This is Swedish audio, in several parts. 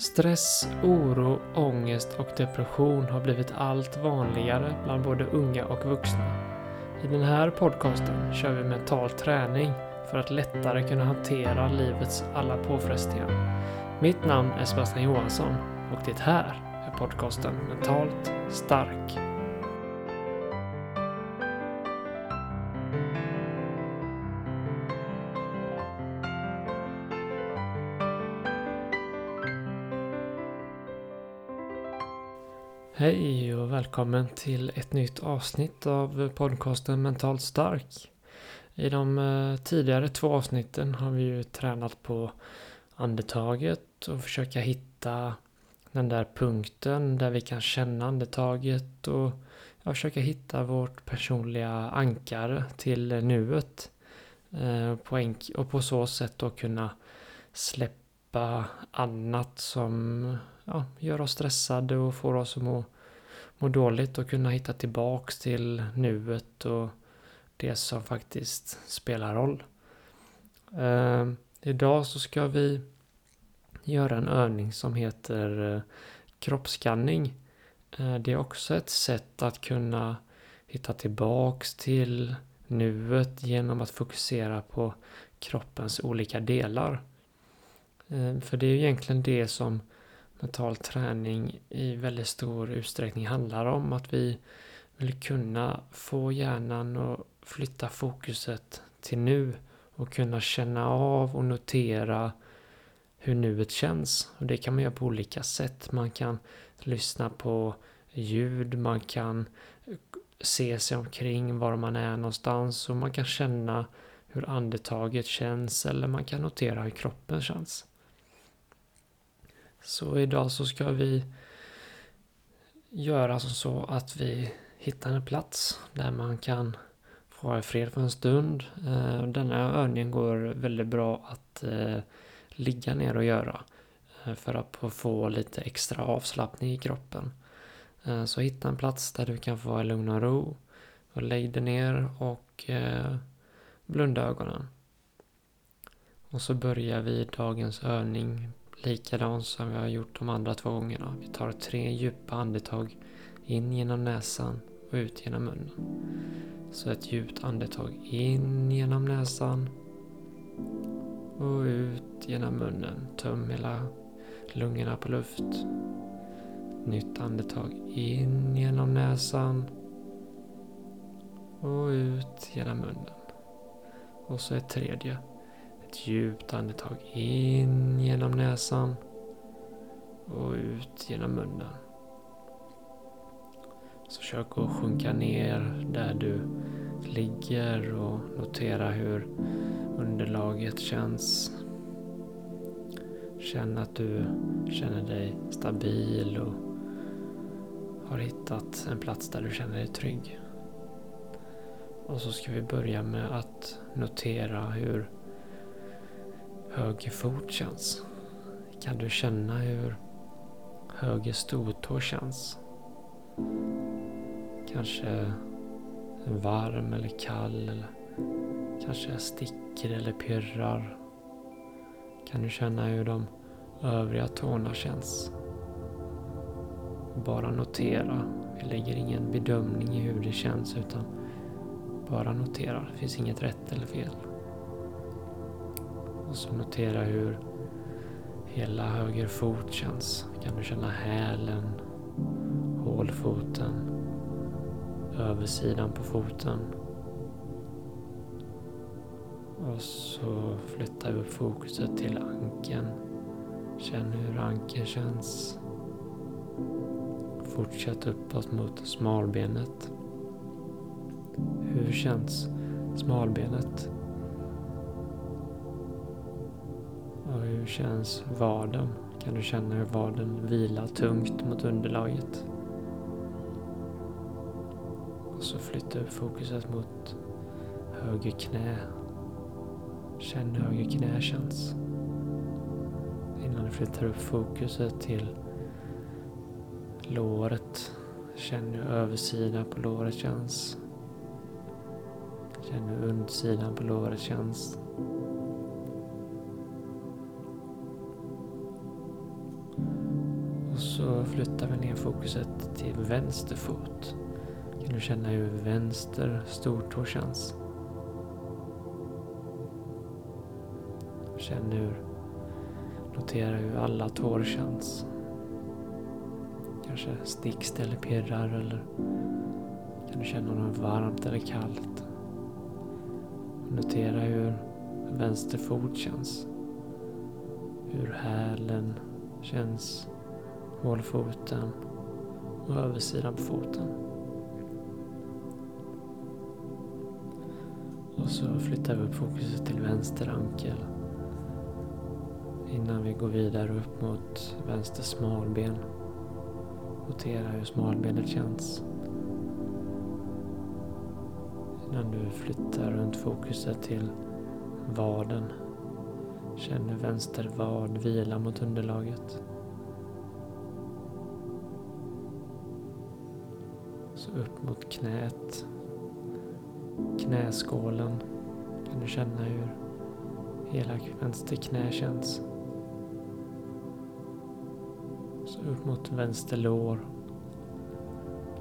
Stress, oro, ångest och depression har blivit allt vanligare bland både unga och vuxna. I den här podcasten kör vi mental träning för att lättare kunna hantera livets alla påfrestningar. Mitt namn är Sebastian Johansson och det här är podcasten Mentalt stark. Hej och välkommen till ett nytt avsnitt av podcasten Mentalt stark. I de eh, tidigare två avsnitten har vi ju tränat på andetaget och försöka hitta den där punkten där vi kan känna andetaget och försöka hitta vårt personliga ankare till nuet. Eh, och på så sätt då kunna släppa annat som ja, gör oss stressade och får oss att må, må dåligt och kunna hitta tillbaks till nuet och det som faktiskt spelar roll. Uh, idag så ska vi göra en övning som heter uh, kroppsskanning. Uh, det är också ett sätt att kunna hitta tillbaks till nuet genom att fokusera på kroppens olika delar. För det är egentligen det som mental träning i väldigt stor utsträckning handlar om. Att vi vill kunna få hjärnan att flytta fokuset till nu och kunna känna av och notera hur nuet känns. Och det kan man göra på olika sätt. Man kan lyssna på ljud, man kan se sig omkring var man är någonstans och man kan känna hur andetaget känns eller man kan notera hur kroppen känns. Så idag så ska vi göra så att vi hittar en plats där man kan få vara i fred för en stund. Eh, Denna övningen går väldigt bra att eh, ligga ner och göra eh, för att få lite extra avslappning i kroppen. Så hitta en plats där du kan få vara i lugn och ro. Och lägg dig ner och blunda ögonen. Och så börjar vi dagens övning likadant som vi har gjort de andra två gångerna. Vi tar tre djupa andetag in genom näsan och ut genom munnen. Så ett djupt andetag in genom näsan och ut genom munnen. Töm hela lungorna på luft. Nytt andetag in genom näsan och ut genom munnen. Och så ett tredje. Ett djupt andetag in genom näsan och ut genom munnen. Så försök att sjunka ner där du ligger och notera hur underlaget känns. Känn att du känner dig stabil och har hittat en plats där du känner dig trygg. Och så ska vi börja med att notera hur höger fot känns. Kan du känna hur höger stortå känns? Kanske varm eller kall eller kanske sticker eller pirrar. Kan du känna hur de övriga tårna känns? Bara notera. Vi lägger ingen bedömning i hur det känns utan bara notera. Det finns inget rätt eller fel. Och så notera hur hela höger fot känns. Kan du känna hälen, hålfoten, översidan på foten. Och så flyttar vi upp fokuset till ankeln. Känn hur ankeln känns. Fortsätt uppåt mot smalbenet. Hur känns smalbenet? Hur känns vaden? Kan du känna hur vaden vilar tungt mot underlaget? Och så flytta upp fokuset mot höger knä. Känn hur höger knä känns. Innan du flyttar upp fokuset till låret. Känn hur översidan på låret känns. Känn hur undersidan på låret känns. Så flyttar vi ner fokuset till vänster fot. Kan du känna hur vänster stortå känns? Känn hur, notera hur alla tår känns. Kanske sticks eller pirrar eller kan du känna något varmt eller kallt. Notera hur vänster fot känns. Hur hälen känns, hålfoten och översidan på foten. Och så flyttar vi upp fokuset till vänster ankel. Innan vi går vidare upp mot vänster smalben. Notera hur smalbenet känns. Innan du flyttar runt fokuset till vaden. Känn hur vänster vad vilar mot underlaget. Så upp mot knät. Knäskålen. Kan du känna hur hela vänster knä känns. Så upp mot vänster lår.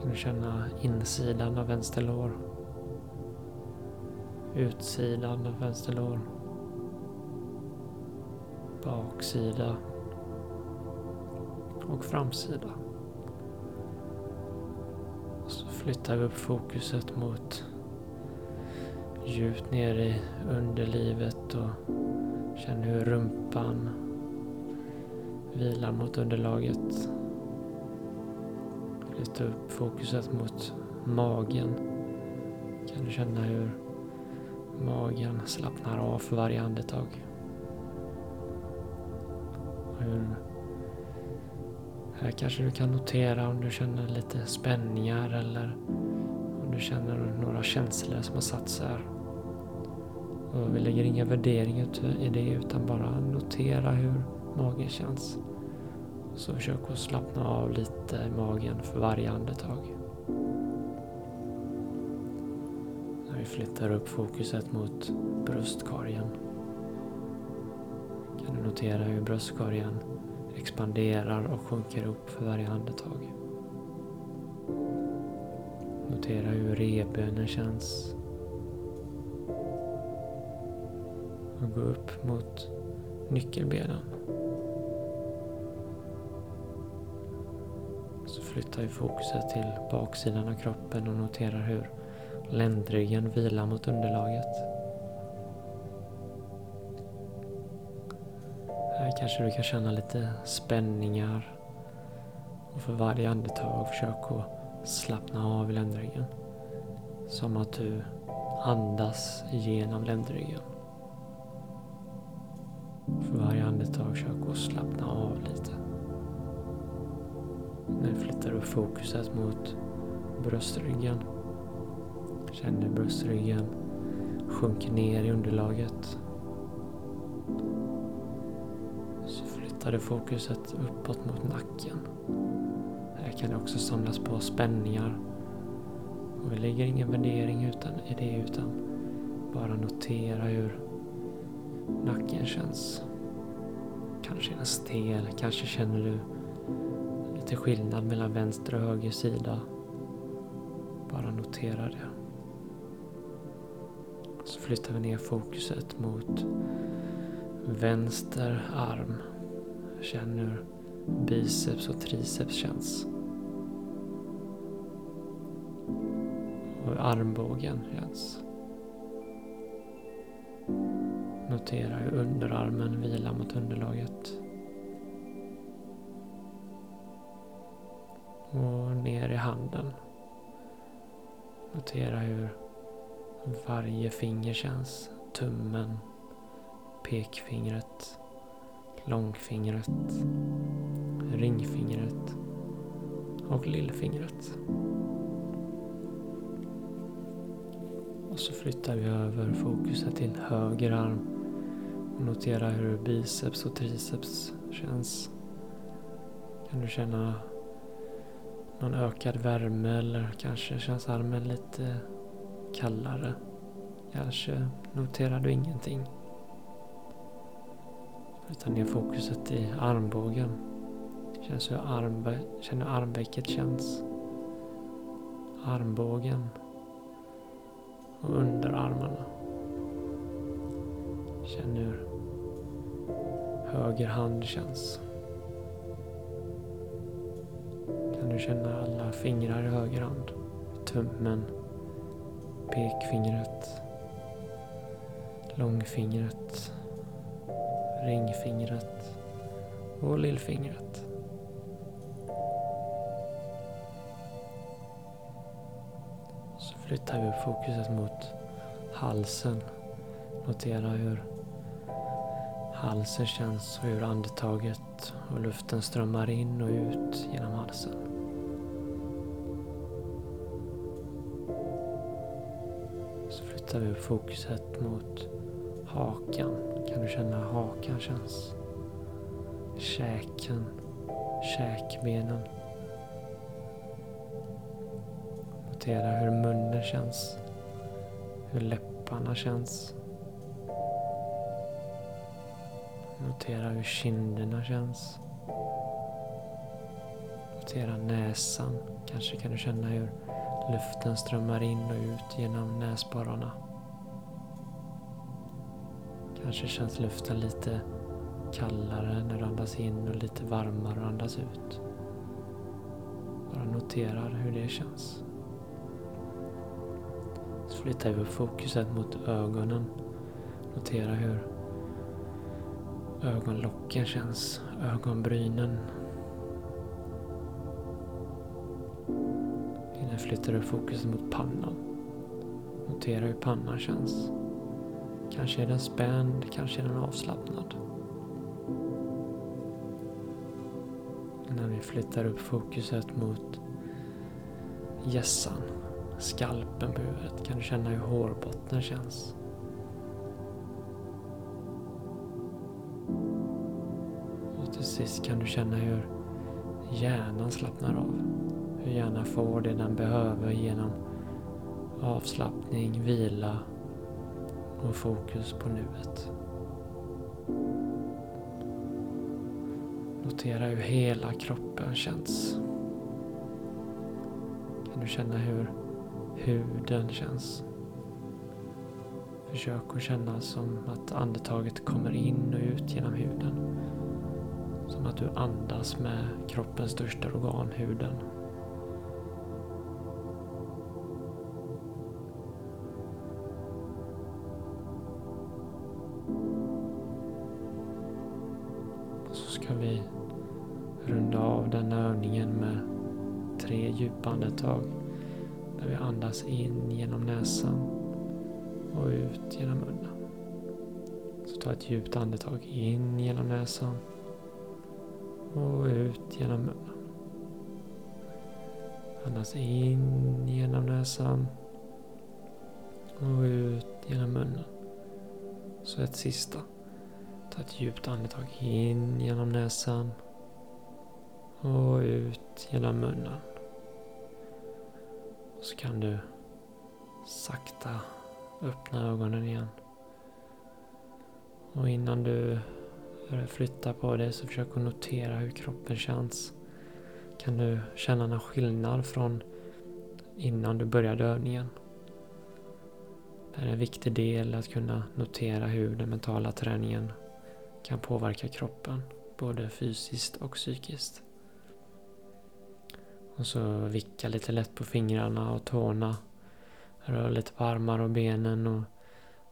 Kan du känna insidan av vänster lår. Utsidan av vänster lår. Baksida. Och framsida flyttar vi upp fokuset mot djupt ner i underlivet och känner hur rumpan vilar mot underlaget. Flytta upp fokuset mot magen. Kan du känna hur magen slappnar av för varje andetag. Hur här kanske du kan notera om du känner lite spänningar eller om du känner några känslor som har satt sig här. Och vi lägger inga värderingar i det utan bara notera hur magen känns. Så försök att slappna av lite i magen för varje andetag. När vi flyttar upp fokuset mot bröstkorgen kan du notera hur bröstkorgen expanderar och sjunker upp för varje andetag. Notera hur revbenen känns. Och gå upp mot nyckelbenen. Så flyttar vi fokuset till baksidan av kroppen och noterar hur ländryggen vilar mot underlaget. Kanske du kan känna lite spänningar. Och för varje andetag försök att slappna av i ländryggen. Som att du andas genom ländryggen. För varje andetag försök att slappna av lite. Nu flyttar du fokuset mot bröstryggen. Känn hur bröstryggen sjunker ner i underlaget. Flyttar du fokuset uppåt mot nacken. Här kan det också samlas på spänningar. Och vi lägger ingen värdering utan, i det utan bara notera hur nacken känns. Kanske känns stel, kanske känner du lite skillnad mellan vänster och höger sida. Bara notera det. Så flyttar vi ner fokuset mot vänster arm. Känn hur biceps och triceps känns. Och hur armbågen känns. Notera hur underarmen vilar mot underlaget. Och ner i handen. Notera hur varje finger känns. Tummen, pekfingret, långfingret, ringfingret och lillfingret. Och så flyttar vi över fokuset till höger arm och notera hur biceps och triceps känns. Kan du känna någon ökad värme eller kanske känns armen lite kallare. Kanske noterar du ingenting utan det är fokuset i armbågen. Känns hur armbe känner hur armvecket känns. Armbågen. Och underarmarna. Känn hur höger hand känns. Kan du känna alla fingrar i höger hand? Tummen, pekfingret, långfingret, ringfingret och lillfingret. Så flyttar vi upp fokuset mot halsen. Notera hur halsen känns och hur andetaget och luften strömmar in och ut genom halsen. Så flyttar vi upp fokuset mot hakan. Kan du känna hur hakan känns? Käken, käkbenen. Notera hur munnen känns. Hur läpparna känns. Notera hur kinderna känns. Notera näsan. Kanske kan du känna hur luften strömmar in och ut genom näsborrarna. Kanske känns luften lite kallare när du andas in och lite varmare när du andas ut. Bara noterar hur det känns. Så flyttar vi upp fokuset mot ögonen. Notera hur ögonlocken känns, ögonbrynen. Innan flyttar du fokuset mot pannan. Notera hur pannan känns. Kanske är den spänd, kanske är den avslappnad. När vi flyttar upp fokuset mot gässan, skalpen på huvudet, kan du känna hur hårbotten känns. Och till sist kan du känna hur hjärnan slappnar av. Hur hjärnan får det den behöver genom avslappning, vila och fokus på nuet. Notera hur hela kroppen känns. Kan du känna hur huden känns? Försök att känna som att andetaget kommer in och ut genom huden. Som att du andas med kroppens största organ, huden. Andetag. Där vi andas in genom näsan och ut genom munnen. Så ta ett djupt andetag in genom näsan och ut genom munnen. Andas in genom näsan och ut genom munnen. Så ett sista. Ta ett djupt andetag in genom näsan och ut genom munnen. Så kan du sakta öppna ögonen igen. Och innan du börjar flytta på dig så försök att notera hur kroppen känns. Kan du känna någon skillnad från innan du började övningen? Det är en viktig del att kunna notera hur den mentala träningen kan påverka kroppen, både fysiskt och psykiskt. Och så vicka lite lätt på fingrarna och tårna. Rör lite på armar och benen och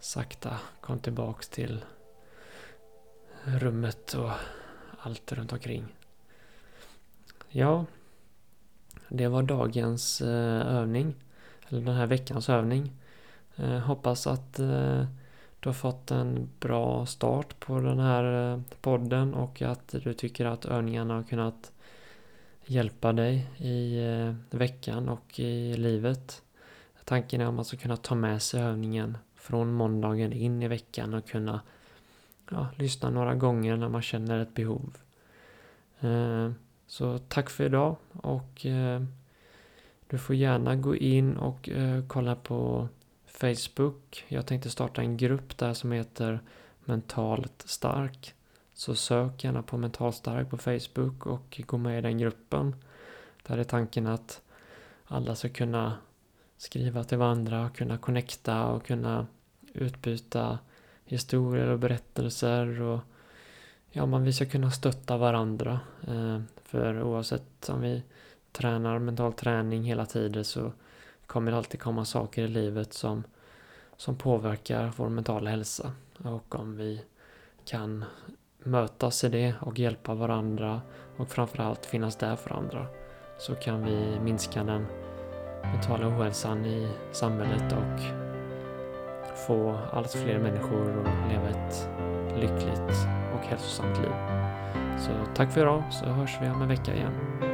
sakta kom tillbaks till rummet och allt runt omkring. Ja, det var dagens eh, övning. Eller den här veckans övning. Eh, hoppas att eh, du har fått en bra start på den här podden och att du tycker att övningarna har kunnat hjälpa dig i eh, veckan och i livet. Tanken är att man ska kunna ta med sig övningen från måndagen in i veckan och kunna ja, lyssna några gånger när man känner ett behov. Eh, så tack för idag och eh, du får gärna gå in och kolla på Facebook. Jag tänkte starta en grupp där som heter Mentalt stark. Så sök gärna på Mentalstark på Facebook och gå med i den gruppen. Där är tanken att alla ska kunna skriva till varandra, kunna connecta och kunna utbyta historier och berättelser och ja, men vi ska kunna stötta varandra. Eh, för oavsett om vi tränar mental träning hela tiden så kommer det alltid komma saker i livet som, som påverkar vår mentala hälsa. Och om vi kan mötas i det och hjälpa varandra och framförallt finnas där för andra så kan vi minska den mentala ohälsan i samhället och få allt fler människor att leva ett lyckligt och hälsosamt liv. Så tack för idag så hörs vi om en vecka igen.